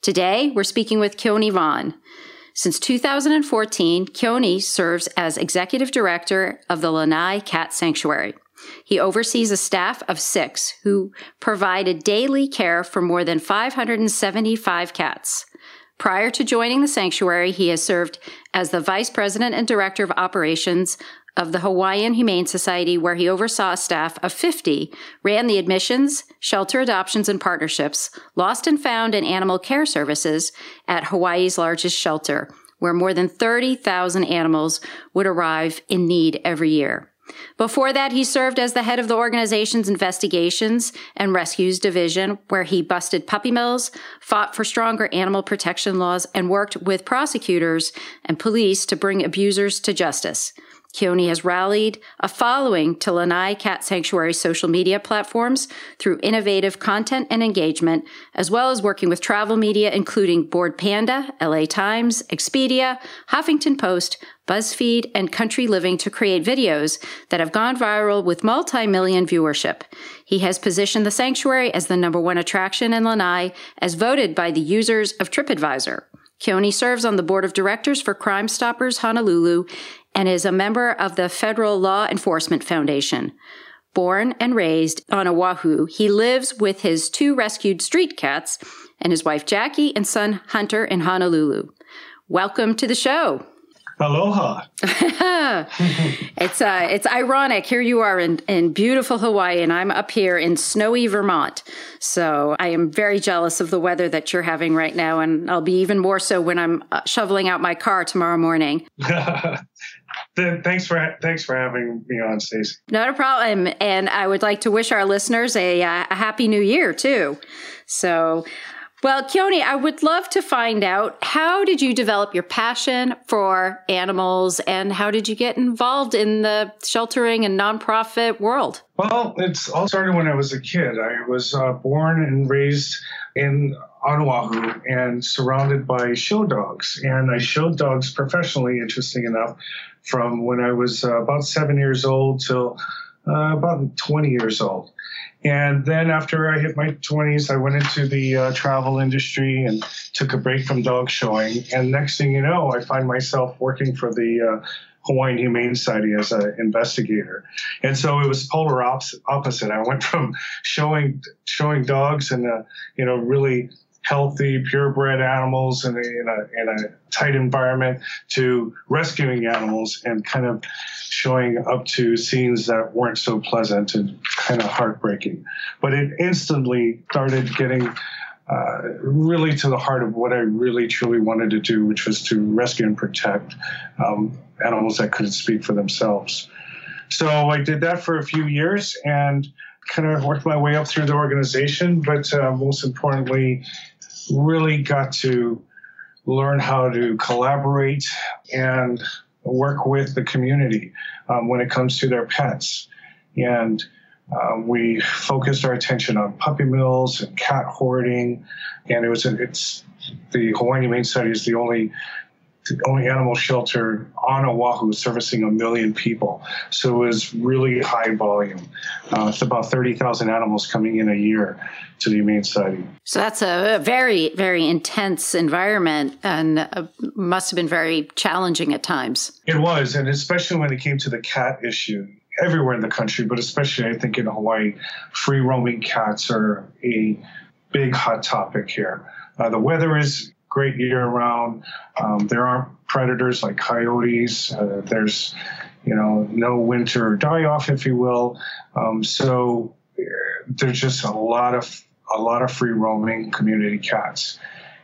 Today, we're speaking with Keoni Vaughn. Since 2014, Keoni serves as executive director of the Lanai Cat Sanctuary. He oversees a staff of six who provided daily care for more than 575 cats. Prior to joining the sanctuary, he has served as the vice president and director of operations of the Hawaiian Humane Society, where he oversaw a staff of 50, ran the admissions, shelter adoptions and partnerships, lost and found, and animal care services at Hawaii's largest shelter, where more than 30,000 animals would arrive in need every year. Before that, he served as the head of the organization's investigations and rescues division, where he busted puppy mills, fought for stronger animal protection laws, and worked with prosecutors and police to bring abusers to justice. Keoni has rallied a following to Lanai Cat Sanctuary social media platforms through innovative content and engagement, as well as working with travel media, including Bored Panda, LA Times, Expedia, Huffington Post, BuzzFeed, and Country Living to create videos that have gone viral with multi-million viewership. He has positioned the sanctuary as the number one attraction in Lanai as voted by the users of TripAdvisor. Keoni serves on the board of directors for Crime Stoppers Honolulu and is a member of the Federal Law Enforcement Foundation. Born and raised on Oahu, he lives with his two rescued street cats and his wife Jackie and son Hunter in Honolulu. Welcome to the show. Aloha. it's uh, it's ironic. Here you are in, in beautiful Hawaii, and I'm up here in snowy Vermont. So I am very jealous of the weather that you're having right now, and I'll be even more so when I'm uh, shoveling out my car tomorrow morning. thanks for thanks for having me on, Stacy. Not a problem. And I would like to wish our listeners a, uh, a happy new year too. So. Well, Keoni, I would love to find out how did you develop your passion for animals and how did you get involved in the sheltering and nonprofit world? Well, it's all started when I was a kid. I was uh, born and raised in Oahu and surrounded by show dogs. And I showed dogs professionally, interesting enough, from when I was uh, about seven years old till uh, about 20 years old. And then after I hit my 20s, I went into the uh, travel industry and took a break from dog showing. And next thing you know, I find myself working for the uh, Hawaiian Humane Society as an investigator. And so it was polar opposite. I went from showing showing dogs and you know really healthy, purebred animals in a, in a, in a tight environment to rescuing animals and kind of showing up to scenes that weren't so pleasant and kind of heartbreaking. But it instantly started getting uh, really to the heart of what I really truly wanted to do, which was to rescue and protect um, animals that couldn't speak for themselves. So I did that for a few years and kind of worked my way up through the organization, but uh, most importantly, really got to learn how to collaborate and work with the community um, when it comes to their pets. And um, we focused our attention on puppy mills and cat hoarding, and it was it's the Hawaiian Humane Society is the only the only animal shelter on Oahu servicing a million people. So it was really high volume. Uh, it's about 30,000 animals coming in a year to the Humane Society. So that's a very, very intense environment and uh, must have been very challenging at times. It was, and especially when it came to the cat issue. Everywhere in the country, but especially I think in Hawaii, free roaming cats are a big hot topic here. Uh, the weather is great year round. Um, there aren't predators like coyotes. Uh, there's, you know, no winter die off, if you will. Um, so there's just a lot of a lot of free roaming community cats.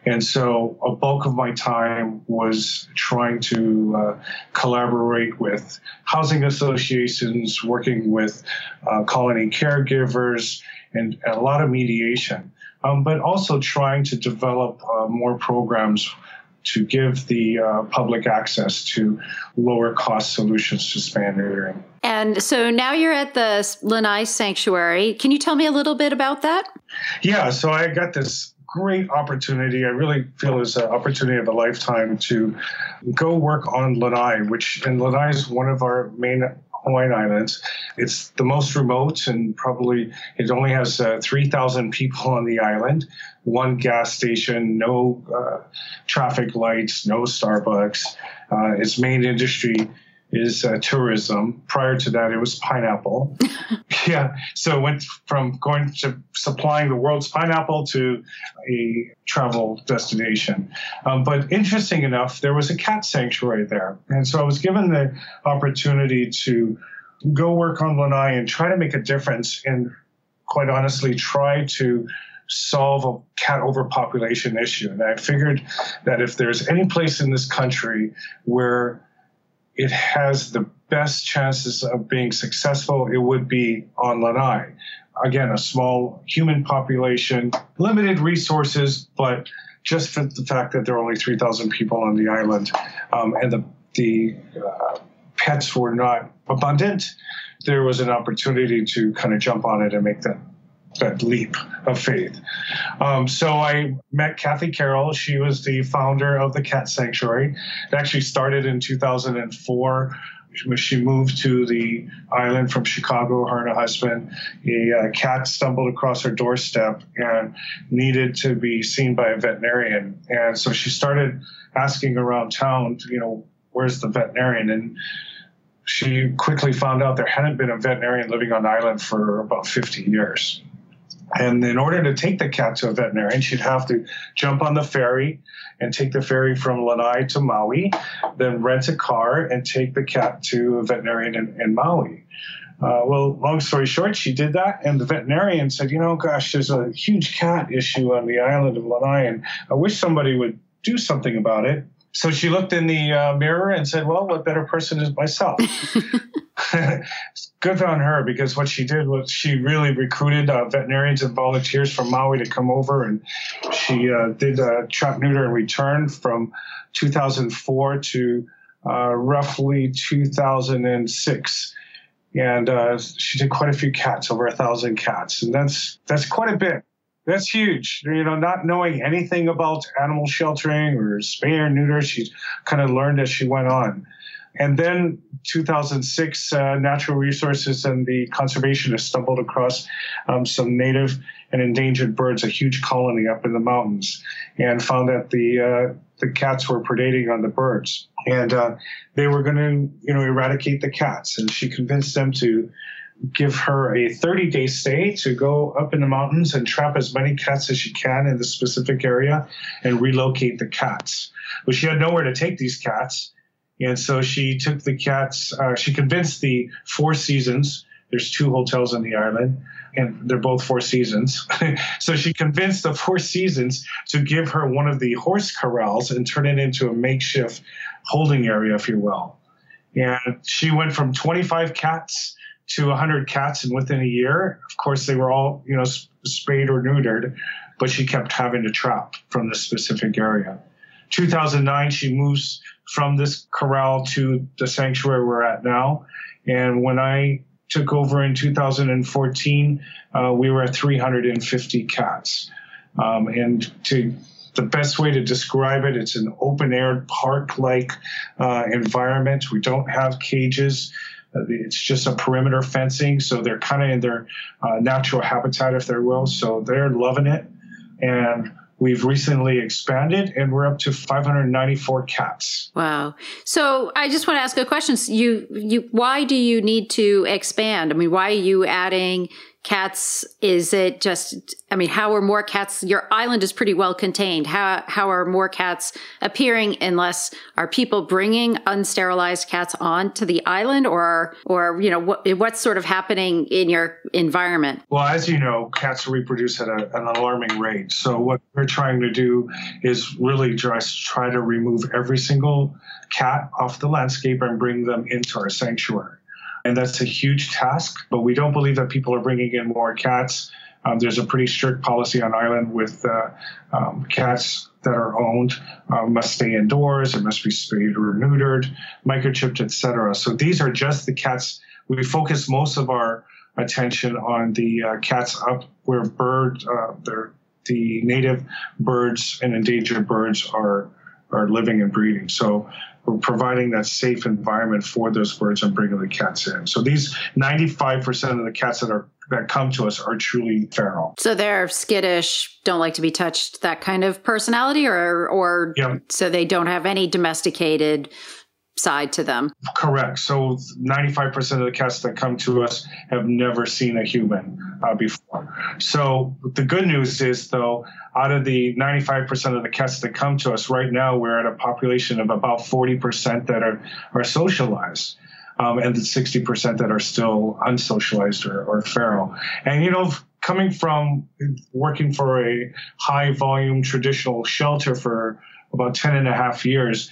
And so a bulk of my time was trying to uh, collaborate with housing associations, working with uh, colony caregivers, and a lot of mediation um, but also trying to develop uh, more programs to give the uh, public access to lower cost solutions to spay neutering. And so now you're at the Lanai Sanctuary. Can you tell me a little bit about that? Yeah, so I got this great opportunity. I really feel is an opportunity of a lifetime to go work on Lanai, which and Lanai is one of our main Hawaiian Islands. It's the most remote and probably it only has uh, 3,000 people on the island, one gas station, no uh, traffic lights, no Starbucks. Uh, its main industry is uh, tourism. Prior to that, it was pineapple. yeah, so it went from going to supplying the world's pineapple to a travel destination. Um, but interesting enough, there was a cat sanctuary there, and so I was given the opportunity to go work on Lanai and try to make a difference, and quite honestly, try to solve a cat overpopulation issue. And I figured that if there's any place in this country where it has the best chances of being successful, it would be on Lanai. Again, a small human population, limited resources, but just for the fact that there are only 3,000 people on the island um, and the, the uh, pets were not abundant, there was an opportunity to kind of jump on it and make that that leap of faith. Um, so I met Kathy Carroll. She was the founder of the Cat Sanctuary. It actually started in 2004. when She moved to the island from Chicago, her and her husband. A uh, cat stumbled across her doorstep and needed to be seen by a veterinarian. And so she started asking around town, you know, where's the veterinarian? And she quickly found out there hadn't been a veterinarian living on the island for about 50 years. And in order to take the cat to a veterinarian, she'd have to jump on the ferry and take the ferry from Lanai to Maui, then rent a car and take the cat to a veterinarian in, in Maui. Uh, well, long story short, she did that, and the veterinarian said, "You know, gosh, there's a huge cat issue on the island of Lanai, and I wish somebody would do something about it." So she looked in the uh, mirror and said, "Well, what better person is myself?" good on her because what she did was she really recruited uh, veterinarians and volunteers from Maui to come over, and she uh, did a trap neuter in return from 2004 to uh, roughly 2006. And uh, she did quite a few cats, over a thousand cats, and that's that's quite a bit. That's huge. You know, not knowing anything about animal sheltering or spay or neuter, she kind of learned as she went on. And then 2006, uh, Natural Resources and the conservationists stumbled across um, some native and endangered birds, a huge colony up in the mountains, and found that the uh, the cats were predating on the birds, and uh, they were going to, you know, eradicate the cats. And she convinced them to give her a 30 day stay to go up in the mountains and trap as many cats as she can in the specific area and relocate the cats. But she had nowhere to take these cats. And so she took the cats, uh, she convinced the Four Seasons, there's two hotels on the island, and they're both Four Seasons. so she convinced the Four Seasons to give her one of the horse corrals and turn it into a makeshift holding area, if you will. And she went from 25 cats to 100 cats, and within a year, of course, they were all, you know, spayed or neutered, but she kept having to trap from the specific area. 2009, she moves from this corral to the sanctuary we're at now. And when I took over in 2014, uh, we were at 350 cats. Um, and to the best way to describe it, it's an open air park like uh, environment. We don't have cages. Uh, it's just a perimeter fencing, so they're kind of in their uh, natural habitat, if they will. So they're loving it, and We've recently expanded and we're up to 594 cats. Wow. So I just want to ask a question. You, you, why do you need to expand? I mean, why are you adding cats is it just i mean how are more cats your island is pretty well contained. How how are more cats appearing unless are people bringing unsterilized cats onto the island or or you know what what's sort of happening in your environment? Well as you know cats reproduce at a, an alarming rate. So what we're trying to do is really just try to remove every single cat off the landscape and bring them into our sanctuary and that's a huge task. But we don't believe that people are bringing in more cats Um, there's a pretty strict policy on island with uh, um, cats that are owned uh, must stay indoors, it must be spayed or neutered, microchipped, etc. So these are just the cats. We focus most of our attention on the uh, cats up where birds, uh, the native birds and endangered birds are are living and breeding. So we're providing that safe environment for those birds and bringing the cats in. So these 95% of the cats that are that come to us are truly feral. So they're skittish, don't like to be touched, that kind of personality, or or so they don't have any domesticated side to them. Correct. So 95% of the cats that come to us have never seen a human uh, before. So the good news is, though, out of the 95% of the cats that come to us right now, we're at a population of about 40% that are, are socialized. Um, and the 60% that are still unsocialized or, or feral. And, you know, coming from working for a high volume traditional shelter for about 10 and a half years,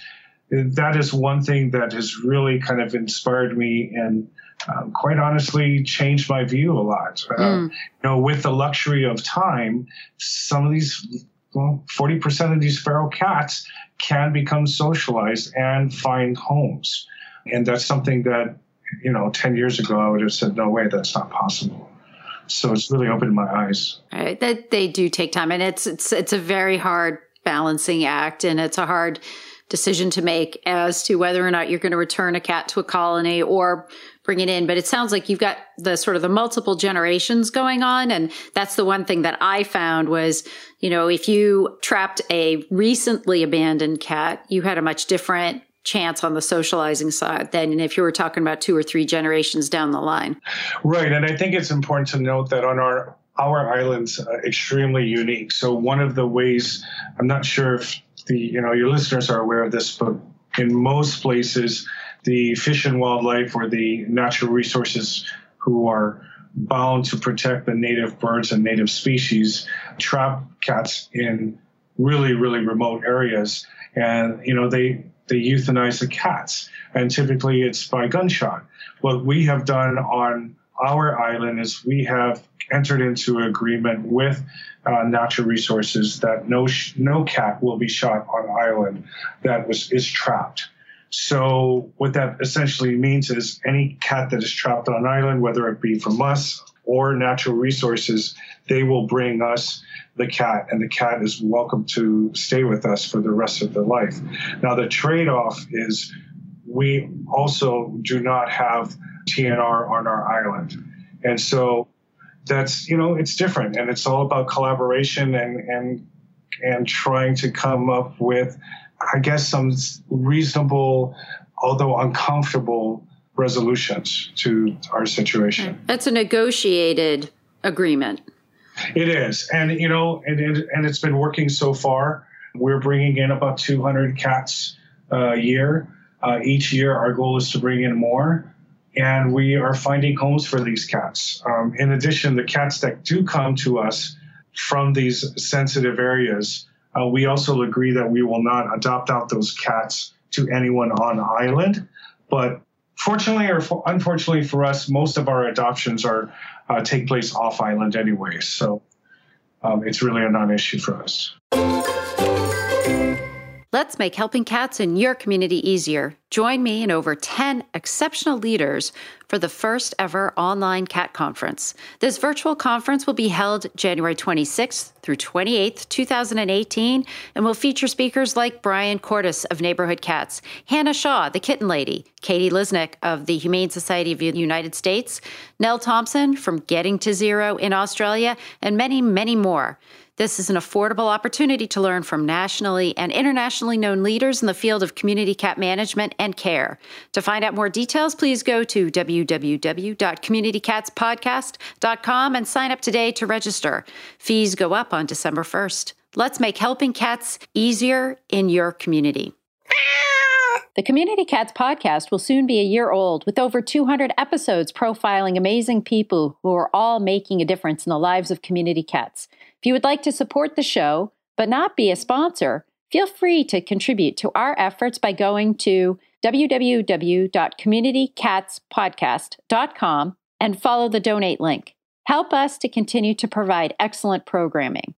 that is one thing that has really kind of inspired me and um, quite honestly changed my view a lot. Uh, mm. You know, with the luxury of time, some of these, well, 40% of these feral cats can become socialized and find homes. And that's something that, you know, 10 years ago, I would have said, no way, that's not possible. So it's really opened my eyes. Right. That they do take time and it's, it's, it's a very hard balancing act and it's a hard, decision to make as to whether or not you're going to return a cat to a colony or bring it in. But it sounds like you've got the sort of the multiple generations going on. And that's the one thing that I found was, you know, if you trapped a recently abandoned cat, you had a much different chance on the socializing side than if you were talking about two or three generations down the line. Right. And I think it's important to note that on our our island's extremely unique. So one of the ways I'm not sure if the you know your listeners are aware of this, but in most places, the fish and wildlife or the natural resources who are bound to protect the native birds and native species trap cats in really really remote areas, and you know they they euthanize the cats, and typically it's by gunshot. What we have done on our island is we have entered into an agreement with uh, natural resources that no sh- no cat will be shot on island that was is trapped. So what that essentially means is any cat that is trapped on island, whether it be from us or natural resources, they will bring us the cat, and the cat is welcome to stay with us for the rest of their life. Now the trade-off is we also do not have TNR on our island, and so that's you know it's different and it's all about collaboration and and and trying to come up with i guess some reasonable although uncomfortable resolutions to our situation. That's a negotiated agreement. It is and you know and, it, and it's been working so far. We're bringing in about 200 cats a year. Uh, each year our goal is to bring in more and we are finding homes for these cats. Um, in addition, the cats that do come to us from these sensitive areas, uh, we also agree that we will not adopt out those cats to anyone on island. But fortunately or for, unfortunately for us, most of our adoptions are uh, take place off island anyway. So um, it's really a non-issue for us. Let's make helping cats in your community easier. Join me and over 10 exceptional leaders for the first ever online cat conference. This virtual conference will be held January 26th through 28th, 2018, and will feature speakers like Bryan Kortis of Neighborhood Cats, Hannah Shaw, the Kitten Lady, Katie Lisnik of the Humane Society of the United States, Nell Thompson from Getting to Zero in Australia, and many, many more. This is an affordable opportunity to learn from nationally and internationally known leaders in the field of community cat management and care. To find out more details, please go to www.communitycatspodcast.com and sign up today to register. Fees go up on December 1st. Let's make helping cats easier in your community. The Community Cats podcast will soon be a year old with over 200 episodes profiling amazing people who are all making a difference in the lives of community cats. If you would like to support the show but not be a sponsor, feel free to contribute to our efforts by going to www.communitycatspodcast.com and follow the donate link. Help us to continue to provide excellent programming.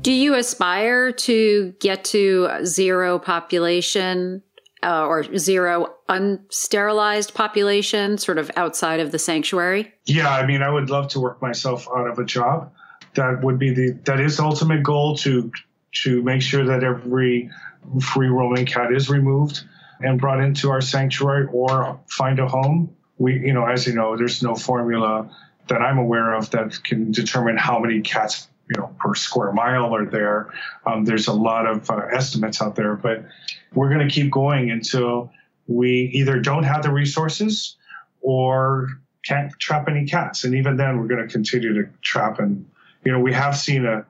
Do you aspire to get to zero population uh, or zero unsterilized population, sort of outside of the sanctuary? Yeah, I mean, I would love to work myself out of a job. That would be the that is the ultimate goal to to make sure that every free roaming cat is removed and brought into our sanctuary or find a home. We, you know, as you know, there's no formula that I'm aware of that can determine how many cats per square mile are there. Um, there's a lot of uh, estimates out there, but we're going to keep going until we either don't have the resources or can't trap any cats. And even then, we're going to continue to trap. And you know, we have seen a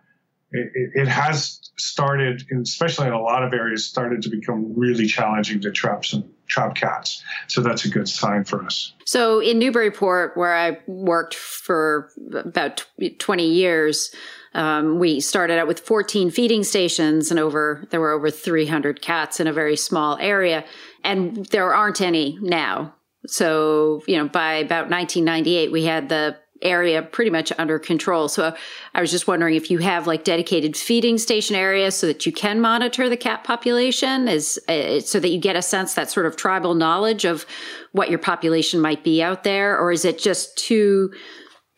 it, it has started, especially in a lot of areas, started to become really challenging to trap some trap cats. So that's a good sign for us. So in Newburyport, where I worked for about 20 years, um, we started out with 14 feeding stations and over there were over 300 cats in a very small area, and there aren't any now. So you know, by about 1998, we had the area pretty much under control. So I was just wondering if you have like dedicated feeding station areas so that you can monitor the cat population is uh, so that you get a sense that sort of tribal knowledge of what your population might be out there or is it just too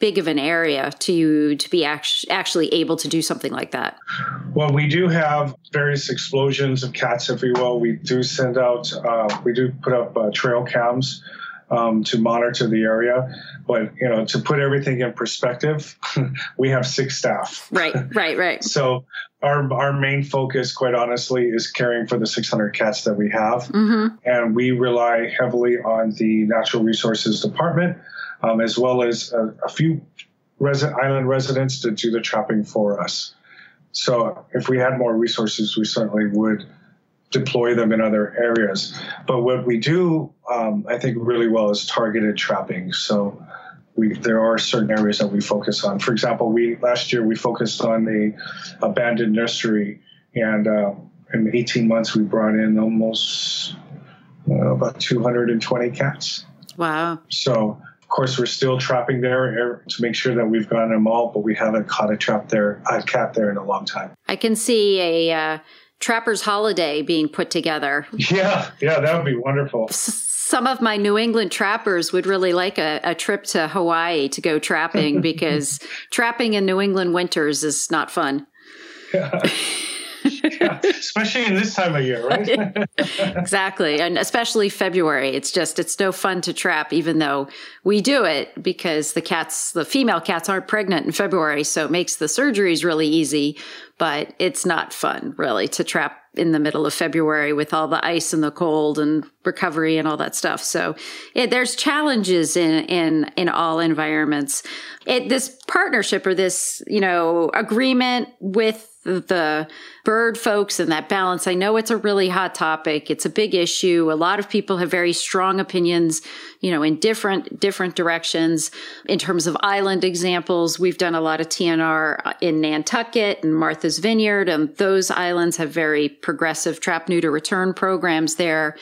big of an area to you to be act- actually able to do something like that? Well, we do have various explosions of cats, if you will. We do send out, uh, we do put up uh, trail cams um, to monitor the area. But you know, to put everything in perspective, we have six staff. Right, right, right. so our our main focus, quite honestly, is caring for the 600 cats that we have, mm-hmm. and we rely heavily on the Natural Resources Department, um, as well as a, a few resident island residents to do the trapping for us. So if we had more resources, we certainly would deploy them in other areas. But what we do, um, I think, really well is targeted trapping. So we there are certain areas that we focus on. For example, we last year we focused on the abandoned nursery, and uh, in 18 months we brought in almost uh, about 220 cats. Wow! So. Of course, we're still trapping there to make sure that we've gotten them all, but we haven't caught a trap there, a cat there in a long time. I can see a uh, Trapper's Holiday being put together. Yeah, yeah, that would be wonderful. Some of my New England trappers would really like a, a trip to Hawaii to go trapping because trapping in New England winters is not fun. Yeah. yeah, especially in this time of year, right? exactly. And especially February. It's just, it's no fun to trap, even though we do it because the cats, the female cats aren't pregnant in February. So it makes the surgeries really easy, but it's not fun really to trap in the middle of February with all the ice and the cold and recovery and all that stuff. So it, there's challenges in, in, in all environments. It, this partnership or this, you know, agreement with the bird folks and that balance. I know it's a really hot topic. It's a big issue. A lot of people have very strong opinions, you know, in different, different directions. In terms of island examples, we've done a lot of TNR in Nantucket and Martha's Vineyard, and those islands have very progressive trap neuter return programs there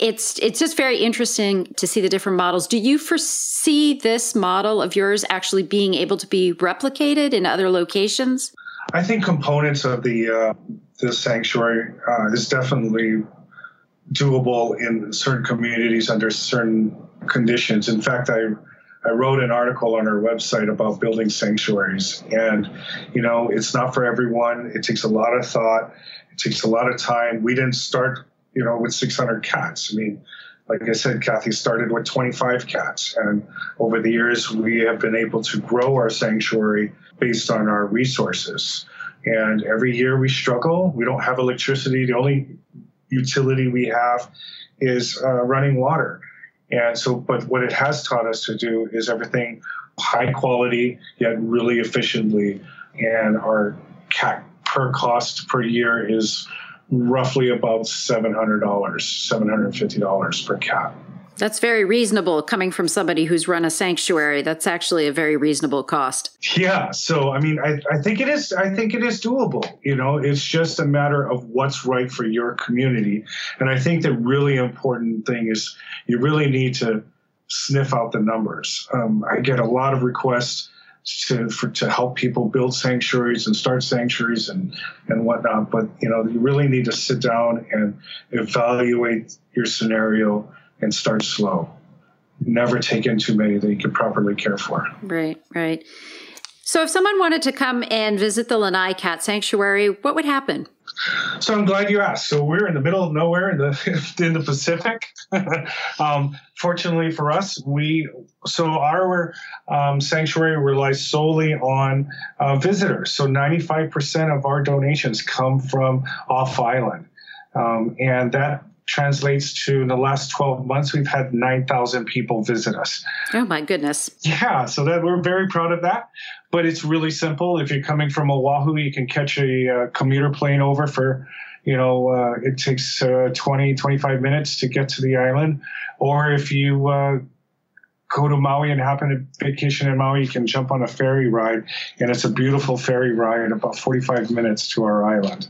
it's it's just very interesting to see the different models. Do you foresee this model of yours actually being able to be replicated in other locations? I think components of the uh, the sanctuary uh, is definitely doable in certain communities under certain conditions. In fact, I I wrote an article on our website about building sanctuaries, and you know it's not for everyone. It takes a lot of thought. It takes a lot of time. We didn't start, you know, with 600 cats. I mean, like I said, Kathy started with 25 cats, and over the years we have been able to grow our sanctuary based on our resources. And every year we struggle. We don't have electricity. The only utility we have is uh, running water. And so, but what it has taught us to do is everything high quality yet really efficiently. And our CAC per cost per year is roughly about $700, $750 per cat. That's very reasonable coming from somebody who's run a sanctuary. That's actually a very reasonable cost. Yeah. So, I mean, I, I think it is, I think it is doable. You know, it's just a matter of what's right for your community. And I think the really important thing is you really need to sniff out the numbers. Um, I get a lot of requests to for, to help people build sanctuaries and start sanctuaries and and whatnot. But you know, you really need to sit down and evaluate your scenario and start slow. Never take in too many that you can properly care for. Right, right. So, if someone wanted to come and visit the Lanai Cat Sanctuary, what would happen? So I'm glad you asked. So we're in the middle of nowhere in the in the Pacific. um, fortunately for us, we so our um, sanctuary relies solely on uh, visitors. So 95% of our donations come from off island, um, and that translates to in the last 12 months we've had 9000 people visit us. Oh my goodness. Yeah so that we're very proud of that. But it's really simple. If you're coming from oahu you can catch a uh, commuter plane over for you know uh, it takes uh, 20 25 minutes to get to the island. Or if you uh, go to Maui and happen to vacation in Maui, you can jump on a ferry ride, and it's a beautiful ferry ride, about 45 minutes to our island.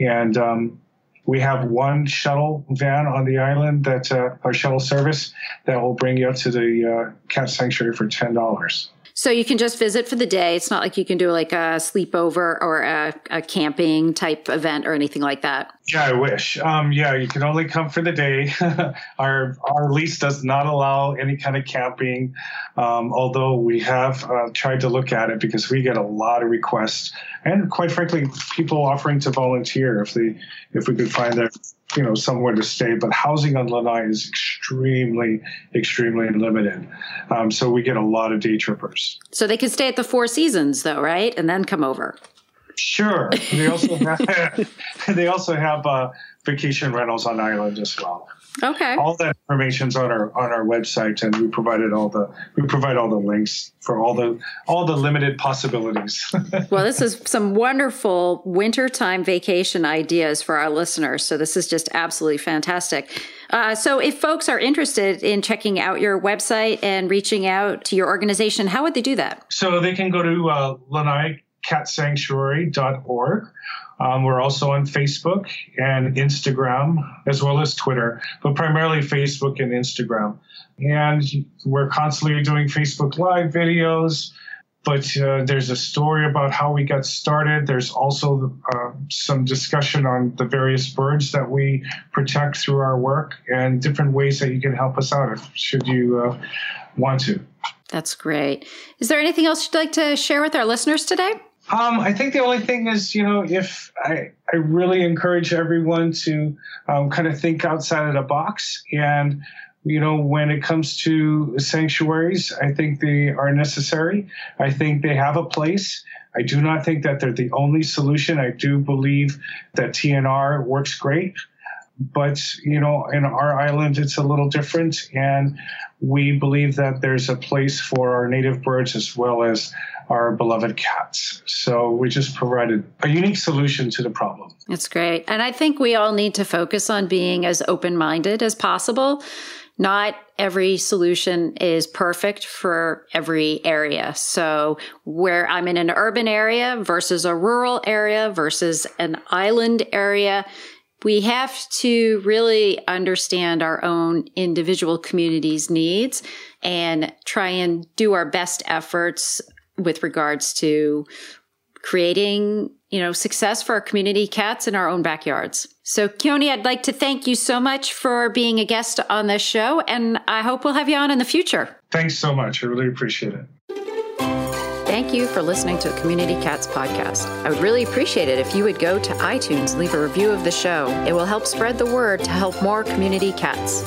And um, we have one shuttle van on the island that uh, our shuttle service that will bring you up to the uh, cat sanctuary for ten dollars. So you can just visit for the day. It's not like you can do like a sleepover or a, a camping type event or anything like that. Yeah, I wish. Um, yeah, you can only come for the day. our our lease does not allow any kind of camping, um, although we have uh, tried to look at it because we get a lot of requests and, quite frankly, people offering to volunteer if they if we could find their you know somewhere to stay. But housing on Lanai is extremely, extremely limited. Um, so we get a lot of day trippers. So they can stay at the Four Seasons, though, right, and then come over. Sure. They also have, they also have uh, vacation rentals on island as well. Okay. All that information's on our on our website, and we provided all the we provide all the links for all the all the limited possibilities. well, this is some wonderful wintertime vacation ideas for our listeners. So this is just absolutely fantastic. Uh, so, if folks are interested in checking out your website and reaching out to your organization, how would they do that? So they can go to uh, lanaiCatSanctuary.org um, we're also on Facebook and Instagram, as well as Twitter, but primarily Facebook and Instagram. And we're constantly doing Facebook Live videos, but uh, there's a story about how we got started. There's also uh, some discussion on the various birds that we protect through our work and different ways that you can help us out if, should you uh, want to. That's great. Is there anything else you'd like to share with our listeners today? Um, I think the only thing is, you know, if I, I really encourage everyone to um, kind of think outside of the box. And, you know, when it comes to sanctuaries, I think they are necessary. I think they have a place. I do not think that they're the only solution. I do believe that TNR works great. But, you know, in our island, it's a little different. And we believe that there's a place for our native birds as well as our beloved cats. So we just provided a unique solution to the problem. That's great. And I think we all need to focus on being as open minded as possible. Not every solution is perfect for every area. So, where I'm in an urban area versus a rural area versus an island area, we have to really understand our own individual community's needs and try and do our best efforts with regards to creating, you know, success for our community cats in our own backyards. So, Keoni, I'd like to thank you so much for being a guest on this show, and I hope we'll have you on in the future. Thanks so much. I really appreciate it. Thank you for listening to the Community Cats podcast. I would really appreciate it if you would go to iTunes leave a review of the show. It will help spread the word to help more community cats.